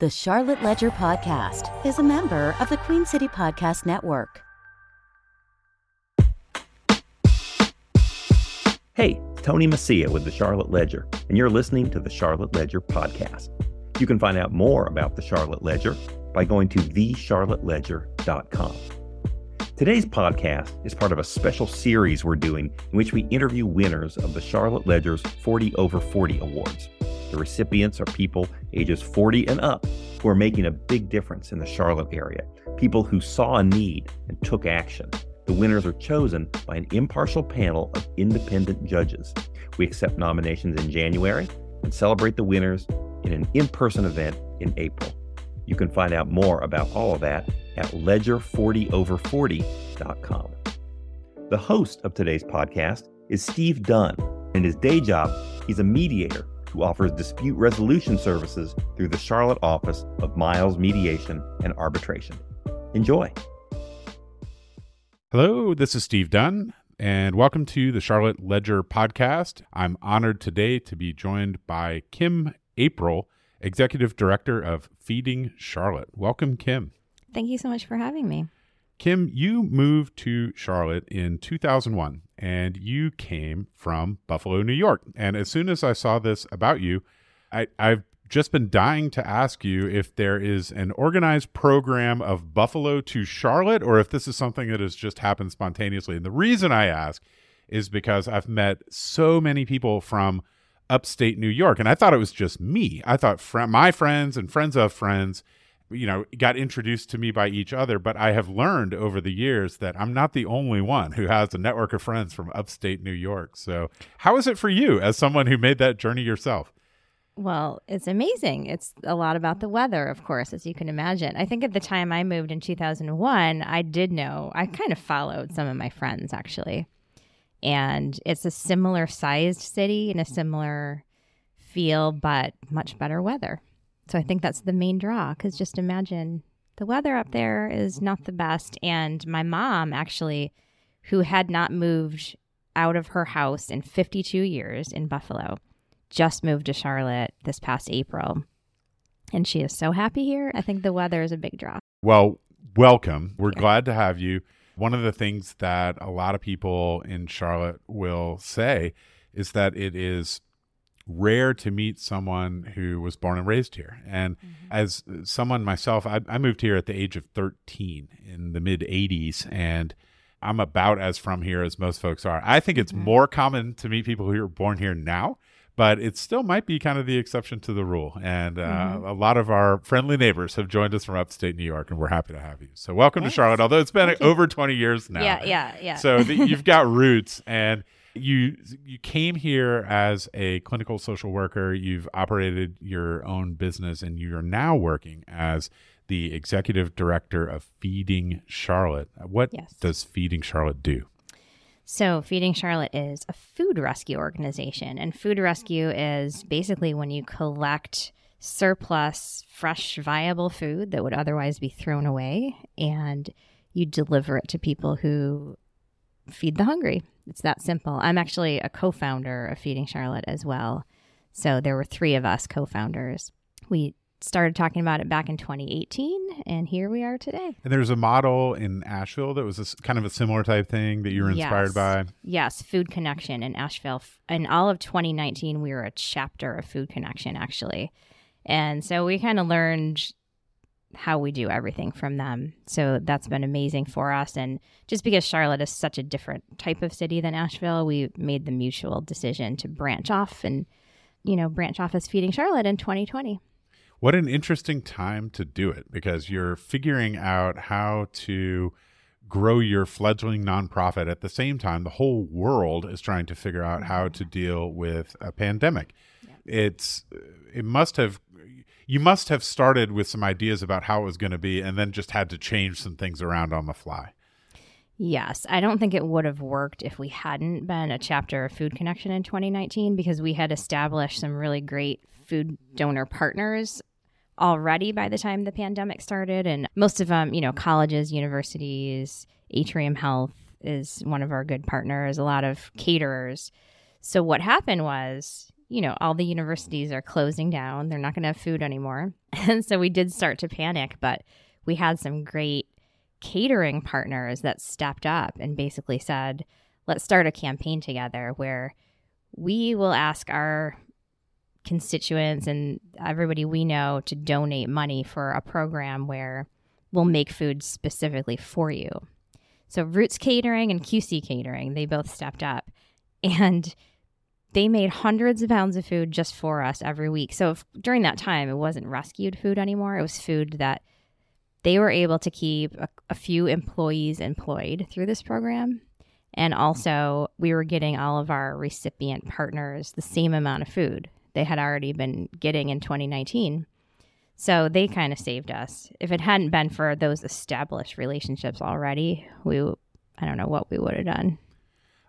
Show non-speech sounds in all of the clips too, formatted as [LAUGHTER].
The Charlotte Ledger Podcast is a member of the Queen City Podcast Network. Hey, Tony Mecia with the Charlotte Ledger, and you're listening to the Charlotte Ledger Podcast. You can find out more about the Charlotte Ledger by going to thecharlotteledger.com. Today's podcast is part of a special series we're doing in which we interview winners of the Charlotte Ledger's 40 Over 40 Awards. The recipients are people ages 40 and up who are making a big difference in the Charlotte area, people who saw a need and took action. The winners are chosen by an impartial panel of independent judges. We accept nominations in January and celebrate the winners in an in person event in April. You can find out more about all of that at ledger40over40.com. The host of today's podcast is Steve Dunn. In his day job, he's a mediator who offers dispute resolution services through the Charlotte office of Miles Mediation and Arbitration. Enjoy. Hello, this is Steve Dunn, and welcome to the Charlotte Ledger podcast. I'm honored today to be joined by Kim Aprill, Executive Director of Feeding Charlotte. Welcome, Kim. Thank you so much for having me. Kim, you moved to Charlotte in 2001 and you came from Buffalo, New York. And as soon as I saw this about you, I, I've just been dying to ask you if there is an organized program of Buffalo to Charlotte or if this is something that has just happened spontaneously. And the reason I ask is because I've met so many people from upstate New York, and I thought it was just me. I thought fr- my friends and friends of friends you know, got introduced to me by each other, but I have learned over the years that I'm not the only one who has a network of friends from upstate New York. So, how is it for you as someone who made that journey yourself? Well, it's amazing. It's a lot about the weather, of course, as you can imagine. I think at the time I moved in 2001, I did know, I kind of followed some of my friends actually. And it's a similar sized city and a similar feel, but much better weather. So I think that's the main draw because just imagine the weather up there is not the best. And my mom, actually, who had not moved out of her house in 52 years in Buffalo, just moved to Charlotte this past April. And she is so happy here. I think the weather is a big draw. Well, welcome. We're yeah. glad to have you. One of the things that a lot of people in Charlotte will say is that it is rare to meet someone who was born and raised here. And mm-hmm. as someone myself, I, I, moved here at the age of 13 in the mid 80s, and I'm about as from here as most folks are. I think it's mm-hmm. more common to meet people who are born here now. But it still might be kind of the exception to the rule. And uh, mm-hmm. a lot of our friendly neighbors have joined us from upstate New York, and we're happy to have you. So, welcome Thanks. to Charlotte, although it's been over 20 years now. Yeah, yeah, yeah. So, the, you've got [LAUGHS] roots. And you you came here as a clinical social worker. You've operated your own business, and you're now working as the executive director of Feeding Charlotte. What yes. does Feeding Charlotte do? So, Feeding Charlotte is a food rescue organization, and food rescue is basically when you collect surplus, fresh, viable food that would otherwise be thrown away and you deliver it to people who feed the hungry. It's that simple. I'm actually a co founder of Feeding Charlotte as well. So there were three of us co founders. We started talking about it back in 2018 and here we are today and there's a model in asheville that was a, kind of a similar type thing that you were inspired yes. by yes food connection in asheville in all of 2019 we were a chapter of food connection actually and so we kind of learned how we do everything from them. So that's been amazing for us. And just because Charlotte is such a different type of city than Asheville, we made the mutual decision to branch off and, you know, branch off as Feeding Charlotte in 2020. What an interesting time to do it because you're figuring out how to grow your fledgling nonprofit at the same time the whole world is trying to figure out how to deal with a pandemic. It's it must have you must have started with some ideas about how it was going to be and then just had to change some things around on the fly. Yes, I don't think it would have worked if we hadn't been a chapter of Food Connection in 2019 because we had established some really great food donor partners already by the time the pandemic started. And most of them, you know, colleges, universities, Atrium Health is one of our good partners, a lot of caterers. So what happened was you know, all the universities are closing down. They're not going to have food anymore. [LAUGHS] And so we did start to panic, but we had some great catering partners that stepped up and basically said, let's start a campaign together where we will ask our constituents and everybody we know to donate money for a program where we'll make food specifically for you. So Roots Catering and QC Catering, they both stepped up and they made hundreds of pounds of food just for us every week. So if, during that time, it wasn't rescued food anymore. It was food that they were able to keep a, a few employees employed through this program. And also, we were getting all of our recipient partners the same amount of food they had already been getting in 2019. So they kind of saved us. If it hadn't been for those established relationships already, we I don't know what we would have done.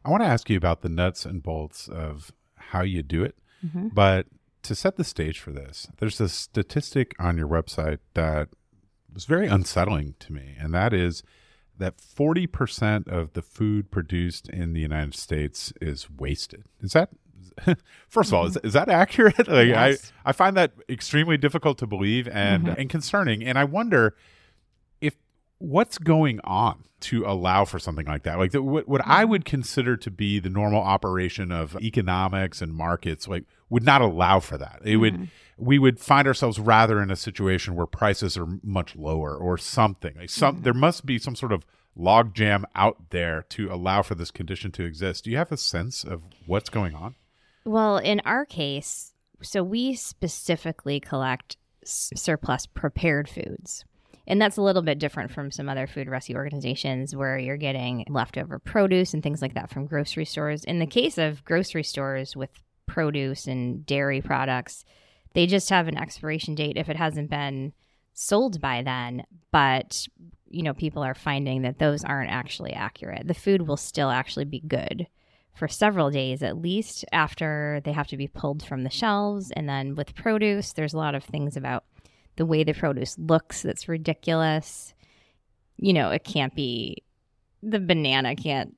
I want to ask you about the nuts and bolts of how you do it. Mm-hmm. But to set the stage for this, there's a statistic on your website that was very unsettling to me, and that is that 40% of the food produced in the United States is wasted. Is that [LAUGHS] first of all, is, is that accurate? [LAUGHS] Like, yes. I, I find that extremely difficult to believe and, mm-hmm. and concerning. And I wonder what's going on to allow for something like that? Like the, what, what I would consider to be the normal operation of economics and markets, like would not allow for that. It mm-hmm. would, we would find ourselves rather in a situation where prices are much lower or something. Like some, mm-hmm. there must be some sort of logjam out there to allow for this condition to exist. Do you have a sense of what's going on? Well, in our case, so we specifically collect s- surplus prepared foods. And that's a little bit different from some other food rescue organizations where you're getting leftover produce and things like that from grocery stores. In the case of grocery stores with produce and dairy products, they just have an expiration date if it hasn't been sold by then. But, you know, people are finding that those aren't actually accurate. The food will still actually be good for several days at least after they have to be pulled from the shelves. And then with produce, there's a lot of things about the way the produce looks that's ridiculous. You know, it can't be the banana can't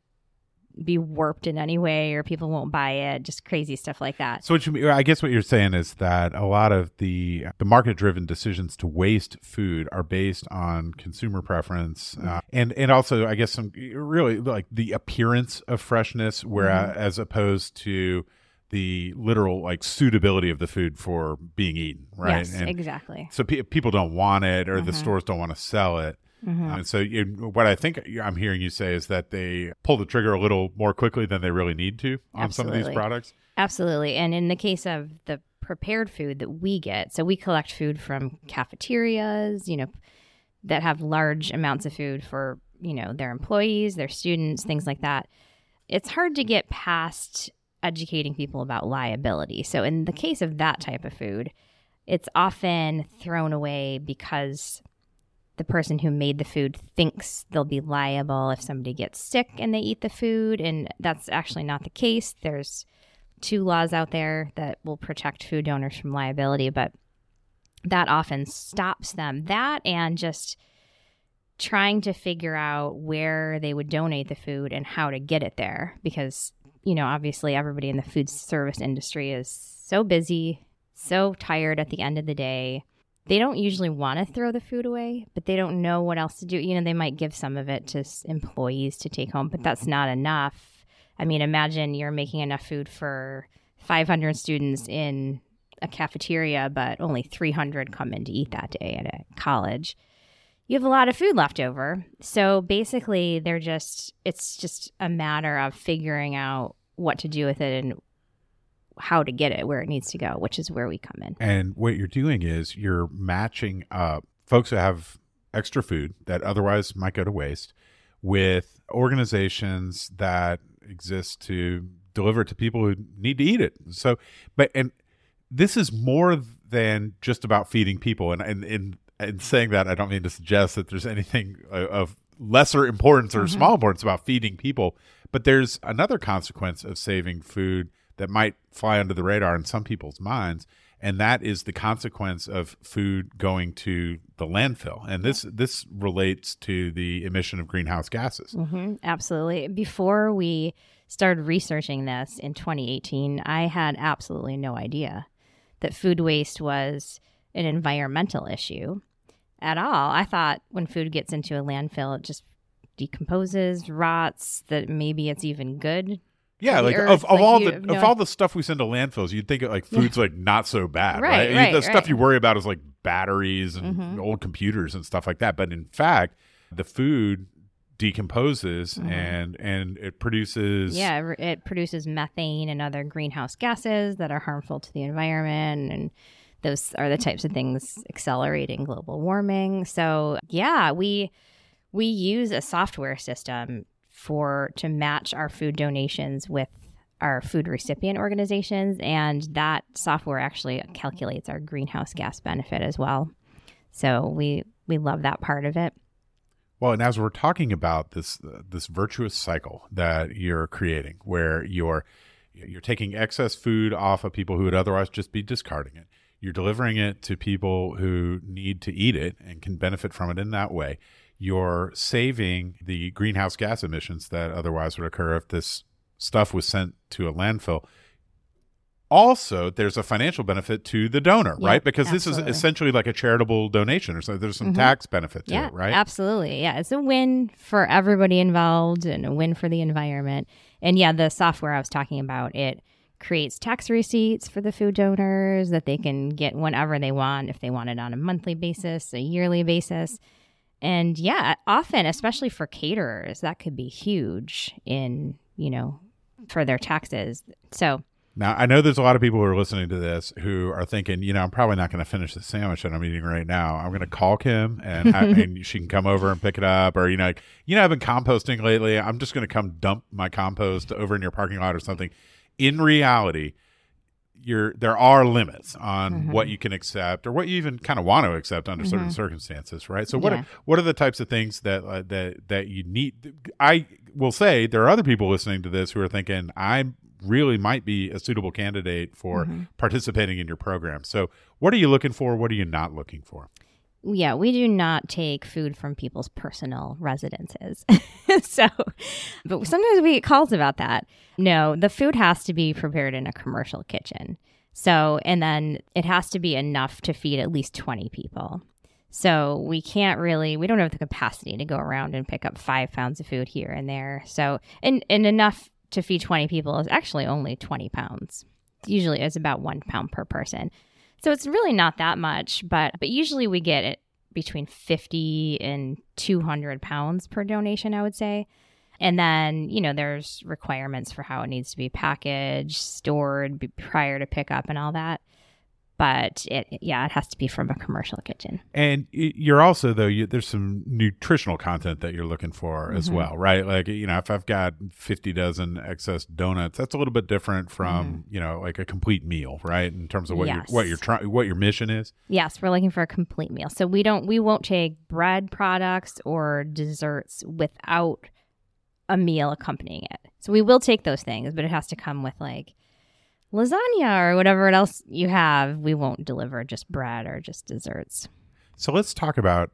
be warped in any way or people won't buy it just crazy stuff like that so what you, i guess what you're saying is that a lot of the the market driven decisions to waste food are based on consumer preference uh, and and also i guess some really like the appearance of freshness whereas mm-hmm. as opposed to the literal like suitability of the food for being eaten right yes, and exactly so pe- people don't want it or mm-hmm. the stores don't want to sell it Mm-hmm. and so, you, what I think I'm hearing you say is that they pull the trigger a little more quickly than they really need to on Absolutely. some of these products. Absolutely. And in the case of the prepared food that we get, so we collect food from cafeterias, you know, that have large amounts of food for, you know, their employees, their students, things like that. It's hard to get past educating people about liability. So, in the case of that type of food, it's often thrown away because the person who made the food thinks they'll be liable if somebody gets sick and they eat the food. And that's actually not the case. There's two laws out there that will protect food donors from liability, but that often stops them. That and just trying to figure out where they would donate the food and how to get it there because you know obviously everybody in the food service industry is so busy so tired at the end of the day they don't usually want to throw the food away, but they don't know what else to do. You know, they might give some of it to employees to take home, but that's not enough. I mean, imagine you're making enough food for 500 students in a cafeteria, but only 300 come in to eat that day at a college. You have a lot of food left over. So basically, they're just, it's just a matter of figuring out what to do with it and how to get it where it needs to go, which is where we come in. And what you're doing is you're matching up folks that have extra food that otherwise might go to waste with organizations that exist to deliver it to people who need to eat it. So, but, and this is more than just about feeding people. And, and, and, and saying that, I don't mean to suggest that there's anything of lesser importance or mm-hmm. small importance about feeding people, but there's another consequence of saving food that might fly under the radar in some people's minds and that is the consequence of food going to the landfill. And this this relates to the emission of greenhouse gases. Mm-hmm, absolutely. Before we started researching this in 2018, I had absolutely no idea that food waste was an environmental issue at all. I thought when food gets into a landfill, it just decomposes, rots, that maybe it's even good. Yeah, like earth, of, of like, all the no- of all the stuff we send to landfills, you'd think like food's like not so bad, right? Right, right, the stuff right. you worry about is like batteries and Mhm. old computers and stuff like that. But in fact, the food decomposes Mhm. and and it produces Yeah, it produces methane and other greenhouse gases that are harmful to the environment. And those are the types of things accelerating global warming. So, yeah, we we use a software system for to match our food donations with our food recipient organizations and that software actually calculates our greenhouse gas benefit as well. So, we we love that part of it. Well, and as we're talking about this uh, this virtuous cycle that you're creating, where you're you're taking excess food off of people who would otherwise just be discarding it, you're delivering it to people who need to eat it and can benefit from it in that way. You're saving the greenhouse gas emissions that otherwise would occur if this stuff was sent to a landfill. Also, there's a financial benefit to the donor, Yeah, right? Because this is essentially like a charitable donation, or so there's some Mhm. tax benefit to yeah, it, right? Absolutely. Yeah. It's a win for everybody involved and a win for the environment. And yeah, the software I was talking about, it creates tax receipts for the food donors that they can get whenever they want, if they want it on a monthly basis, a yearly basis. And yeah, often, especially for caterers, that could be huge in, you know, for their taxes. So Now, I know there's a lot of people who are listening to this who are thinking, you know, I'm probably not going to finish the sandwich that I'm eating right now. I'm going to call Kim and, I, [LAUGHS] and she can come over and pick it up. Or, you know, like, you know, I've been composting lately. I'm just going to come dump my compost over in your parking lot or something. In reality, you're, there are limits on Mhm. what you can accept or what you even kind of want to accept under certain Mhm. circumstances, right? So what Yeah. are, what are the types of things that uh, that that you need? I will say there are other people listening to this who are thinking I really might be a suitable candidate for Mhm. participating in your program. So what are you looking for? What are you not looking for? Yeah, we do not take food from people's personal residences. [LAUGHS] so, but sometimes we get calls about that. No, the food has to be prepared in a commercial kitchen. So, and then it has to be enough to feed at least 20 people. So, we can't really, we don't have the capacity to go around and pick up five pounds of food here and there. So, and, and enough to feed 20 people is actually only 20 pounds. Usually it's about one pound per person. So it's really not that much, but but usually we get it between 50 and 200 pounds per donation, I would say. And then, you know, there's requirements for how it needs to be packaged, stored prior to pickup and all that. But it, yeah, it has to be from a commercial kitchen. And you're also though you, there's some nutritional content that you're looking for as Mhm. well, right? Like you know, if I've got 50 dozen excess donuts, that's a little bit different from you know like a complete meal, right? In terms of what Mm-hmm. Yes. your what you're trying, what your mission is. Yes, we're looking for a complete meal. So we don't we won't take bread products or desserts without a meal accompanying it. So we will take those things, but it has to come with like lasagna or whatever else you have. We won't deliver just bread or just desserts. So let's talk about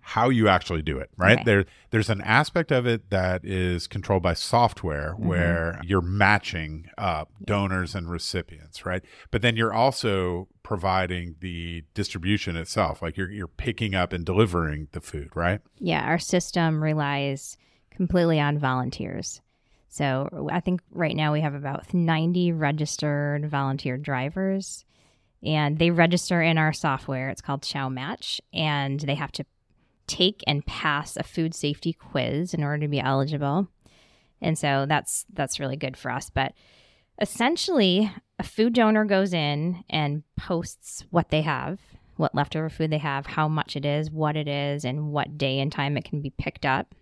how you actually do it, right? Okay. There there's an aspect of it that is controlled by software Mm-hmm. where you're matching up donors and recipients, right? But then you're also providing the distribution itself, like you're you're picking up and delivering the food, right? Yeah, our system relies completely on volunteers. So I think right now we have about 90 registered volunteer drivers, and they register in our software. It's called Chow Match, and they have to take and pass a food safety quiz in order to be eligible. And so that's that's really good for us. But essentially, a food donor goes in and posts what they have, what leftover food they have, how much it is, what it is, and what day and time it can be picked up.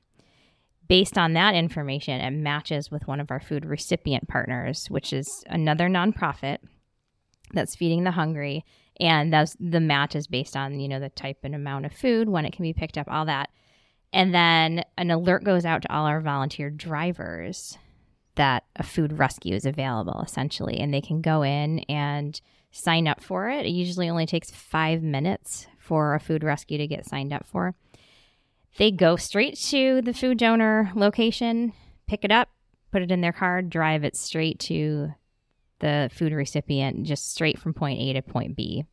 Based on that information, it matches with one of our food recipient partners, which is another nonprofit that's feeding the hungry. And that's the match is based on, you know, the type and amount of food, when it can be picked up, all that. And then an alert goes out to all our volunteer drivers that a food rescue is available essentially and they can go in and sign up for it. It usually only takes 5 minutes for a food rescue to get signed up for. They go straight to the food donor location, pick it up, put it in their car, drive it straight to the food recipient, just straight from point A to point B.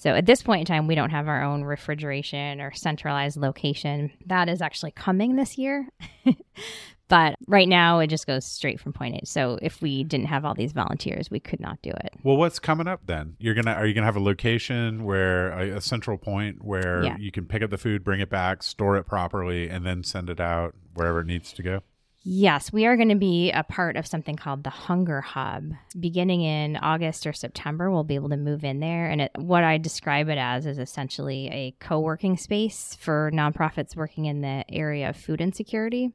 So at this point in time, we don't have our own refrigeration or centralized location. That is actually coming this year. [LAUGHS] but right now, it just goes straight from point A. So if we didn't have all these volunteers, we could not do it. Well, what's coming up then? You're gonna are you gonna have a location where a, a central point where Yeah. you can pick up the food, bring it back, store it properly, and then send it out wherever it needs to go? Yes, we are going to be a part of something called the Hunger Hub. Beginning in August or September, we'll be able to move in there. And it, what I describe it as is essentially a co working space for nonprofits working in the area of food insecurity.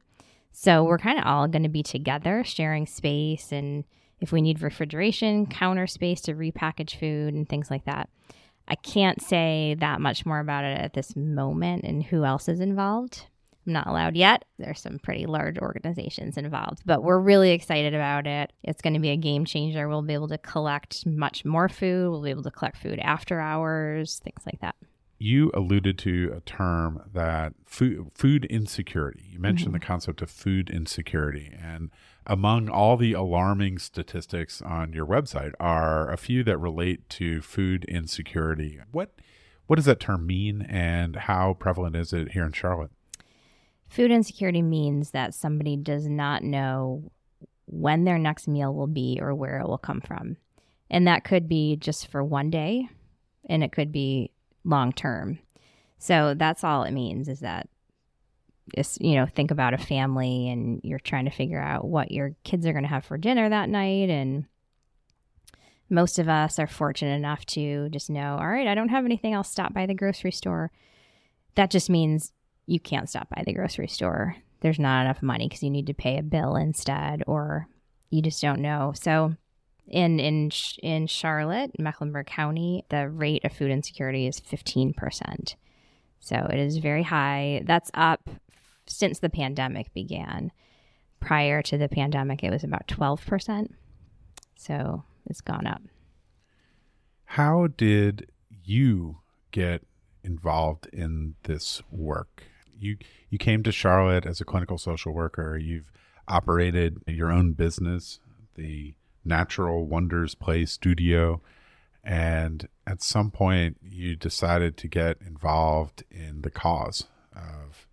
So we're kind of all going to be together, sharing space, and if we need refrigeration, counter space to repackage food and things like that. I can't say that much more about it at this moment and who else is involved. I'm not allowed yet. There's some pretty large organizations involved, but we're really excited about it. It's going to be a game changer. We'll be able to collect much more food. We'll be able to collect food after hours, things like that. You alluded to a term that food food insecurity. You mentioned the mm-hmm. concept of food insecurity, and among all the alarming statistics on your website are a few that relate to food insecurity. What what does that term mean, and how prevalent is it here in Charlotte? Food insecurity means that somebody does not know when their next meal will be or where it will come from. And that could be just for one day and it could be long term. So that's all it means is that you know, think about a family and you're trying to figure out what your kids are going to have for dinner that night and most of us are fortunate enough to just know, all right, I don't have anything, I'll stop by the grocery store. That just means you can't stop by the grocery store. There's not enough money because you need to pay a bill instead, or you just don't know. So, in in in Charlotte, Mecklenburg County, the rate of food insecurity is 15%. So it is very high. That's up since the pandemic began. Prior to the pandemic, it was about 12%. So it's gone up. How did you get involved in this work? You you came to Charlotte as a clinical social worker. You've operated your own business, the Natural Wonders Play Studio, and at some point you decided to get involved in the cause of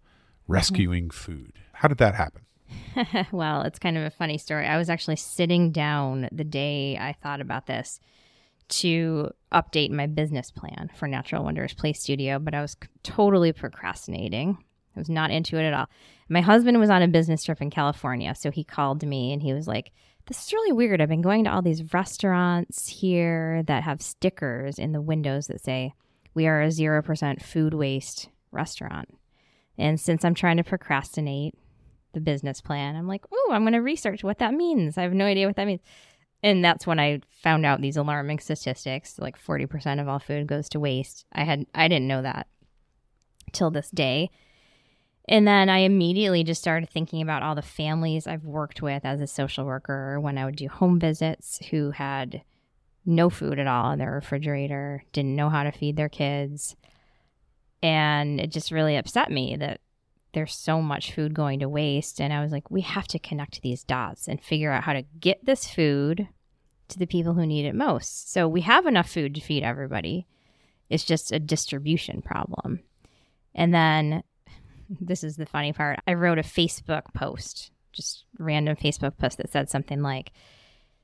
rescuing mm-hmm. food. How did that happen? [LAUGHS] well, it's kind of a funny story. I was actually sitting down the day I thought about this to update my business plan for Natural Wonders Play Studio, but I was totally procrastinating. I was not into it at all. My husband was on a business trip in California, so he called me and he was like, This is really weird. I've been going to all these restaurants here that have stickers in the windows that say, We are a 0% food waste restaurant. And since I'm trying to procrastinate the business plan, I'm like, Oh, I'm going to research what that means. I have no idea what that means. And that's when I found out these alarming statistics like 40% of all food goes to waste. I had I didn't know that till this day. And then I immediately just started thinking about all the families I've worked with as a social worker when I would do home visits who had no food at all in their refrigerator, didn't know how to feed their kids. And it just really upset me that there's so much food going to waste. And I was like, we have to connect these dots and figure out how to get this food to the people who need it most. So we have enough food to feed everybody. It's just a distribution problem. And then this is the funny part. I wrote a Facebook post, just random Facebook post that said something like,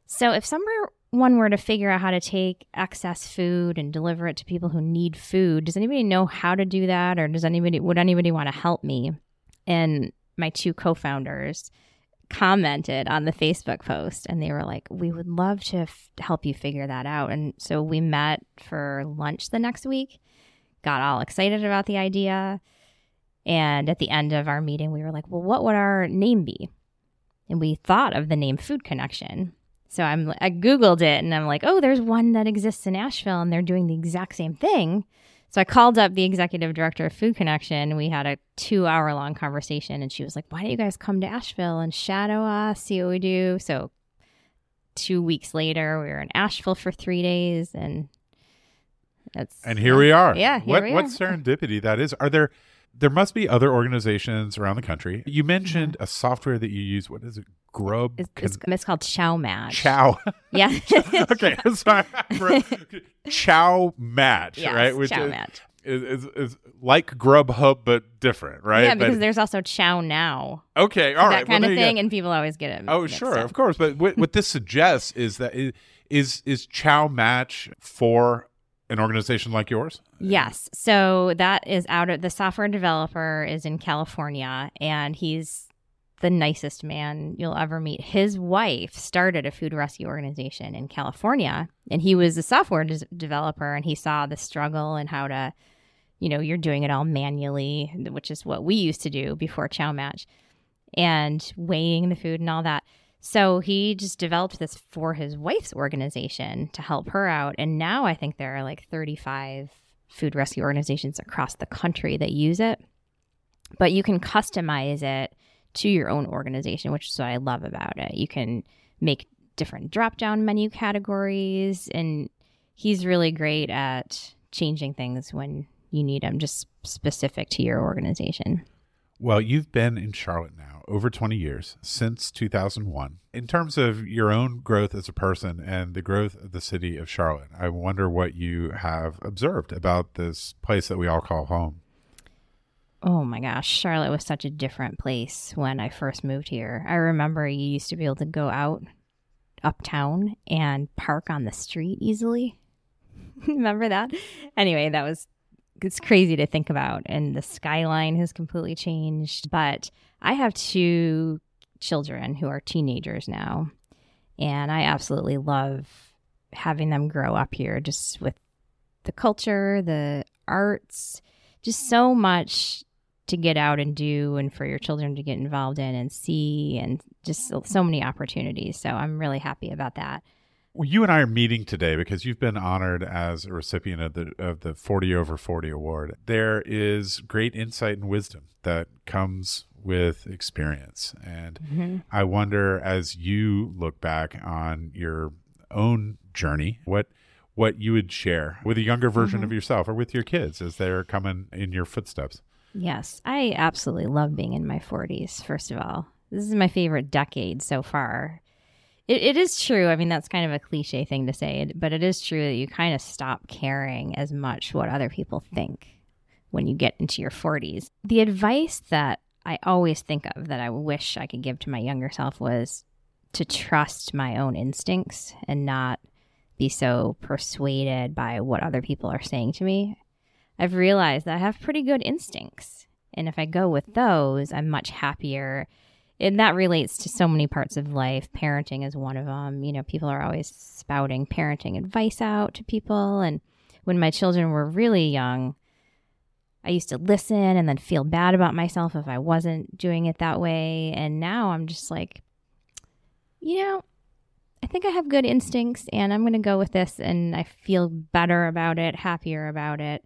"So if someone were to figure out how to take excess food and deliver it to people who need food, does anybody know how to do that, or does anybody would anybody want to help me?" And my two co-founders commented on the Facebook post and they were like, We would love to f- help you figure that out. And so we met for lunch the next week, got all excited about the idea. And at the end of our meeting, we were like, Well, what would our name be? And we thought of the name Food Connection. So I'm I Googled it and I'm like, oh, there's one that exists in Asheville and they're doing the exact same thing. So I called up the executive director of Food Connection. We had a two hour long conversation and she was like, Why don't you guys come to Asheville and shadow us, see what we do? So two weeks later, we were in Asheville for three days and that's And here we are. Yeah, what what serendipity that is. Are there There must be other organizations around the country. You mentioned a software that you use. What is it? Grub. It's, it's, it's called Chow Match. [LAUGHS] Chow. Yeah. [LAUGHS] okay, sorry. Chow Match, Yes, right? Which Chow is, Match. Is, is, is like Grubhub but different, right? Yeah, because But- there's also Chow Now, okay, all that right, well, kind there of thing, and people always get it. Oh, sure, up. of course. But what, what this suggests is that is is Chow Match for an organization like yours? Yes. So that is out of the software developer is in California and he's the nicest man you'll ever meet. His wife started a food rescue organization in California and he was a software des- developer and he saw the struggle and how to you know, you're doing it all manually, which is what we used to do before Chow Match and weighing the food and all that. So he just developed this for his wife's organization to help her out. And now I think there are like 35 food rescue organizations across the country that use it. But you can customize it to your own organization, which is what I love about it. You can make different drop down menu categories. And he's really great at changing things when you need them, just specific to your organization. Well, you've been in Charlotte now over 20 years, since 2001. In terms of your own growth as a person and the growth of the city of Charlotte, I wonder what you have observed about this place that we all call home. Oh my gosh, Charlotte was such a different place when I first moved here. I remember you used to be able to go out uptown and park on the street easily. [LAUGHS] remember that? Anyway, that was it's crazy to think about and the skyline has completely changed, but I have two children who are teenagers now, and I absolutely love having them grow up here just with the culture, the arts, just so much to get out and do and for your children to get involved in and see and just so, many opportunities. So I'm really happy about that. Well, you and I are meeting today because you've been honored as a recipient of the of the 40 over 40 award. There is great insight and wisdom that comes with experience. And mm-hmm. I wonder as you look back on your own journey, what what you would share with a younger version of mm-hmm. yourself or with your kids as they're coming in your footsteps. Yes, I absolutely love being in my 40s, first of all. This is my favorite decade so far. It, it is true. I mean, that's kind of a cliche thing to say, but it is true that you kind of stop caring as much what other people think when you get into your 40s. The advice that I always think of that I wish I could give to my younger self was to trust my own instincts and not be so persuaded by what other people are saying to me. I've realized that I have pretty good instincts. And if I go with those, I'm much happier. And that relates to so many parts of life. Parenting is one of them. You know, people are always spouting parenting advice out to people. And when my children were really young, I used to listen and then feel bad about myself if I wasn't doing it that way. And now I'm just like, you know, I think I have good instincts and I'm going to go with this. And I feel better about it, happier about it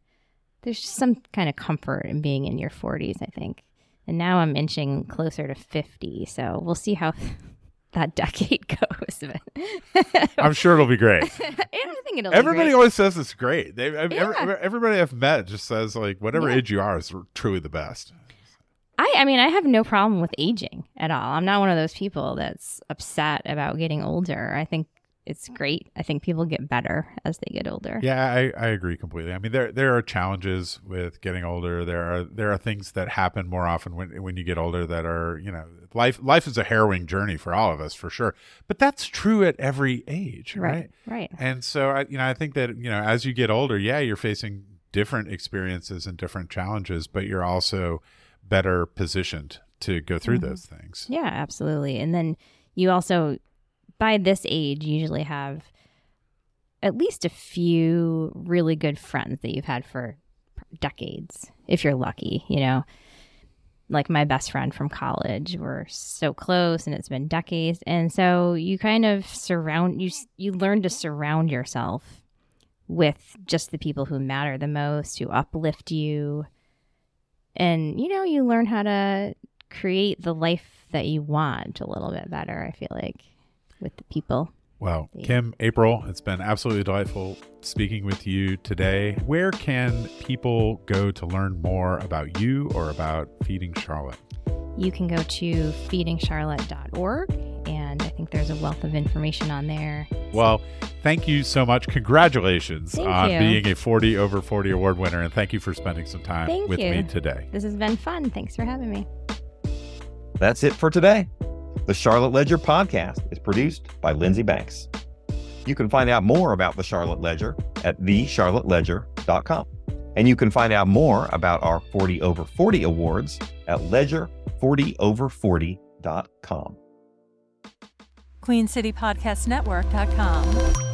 there's just some kind of comfort in being in your 40s, I think. And now I'm inching closer to 50, so we'll see how [LAUGHS] that decade [LAUGHS] goes. I'm sure it'll be great. [LAUGHS] I think it'll. be Everybody great. always says it's great. They, every, Yeah. everybody I've met just says like whatever Yeah. age you are is truly the best. I, I mean, I have no problem with aging at all. I'm not one of those people that's upset about getting older. I think it's great. I think people get better as they get older. Yeah, I, I agree completely. I mean, there there are challenges with getting older. There are there are things that happen more often when when you get older that are you know life life is a harrowing journey for all of us for sure. But that's true at every age, right? Right. Right. And so I you know I think that you know as you get older, yeah, you're facing different experiences and different challenges, but you're also better positioned to go through mm-hmm. those things. Yeah, absolutely. And then you also, by this age, you usually have at least a few really good friends that you've had for decades, if you're lucky, you know. Like my best friend from college, we're so close, and it's been decades. And so you kind of surround you. You learn to surround yourself with just the people who matter the most, who uplift you, and you know you learn how to create the life that you want a little bit better. I feel like with the people. Well, Yeah. Kim, Aprill, it's been absolutely delightful speaking with you today. Where can people go to learn more about you or about Feeding Charlotte? You can go to feedingcharlotte.org, and I think there's a wealth of information on there. Well, thank you so much. Congratulations Thank on you. being a 40 over 40 award winner. And thank you for spending some time Thank with you. me today. This has been fun. Thanks for having me. That's it for today. The Charlotte Ledger podcast is produced by Lindsey Banks. You can find out more about the Charlotte Ledger at thecharlotteledger.com. And you can find out more about our 40 over 40 awards at ledger40over40.com. QueenCityPodcastNetwork.com.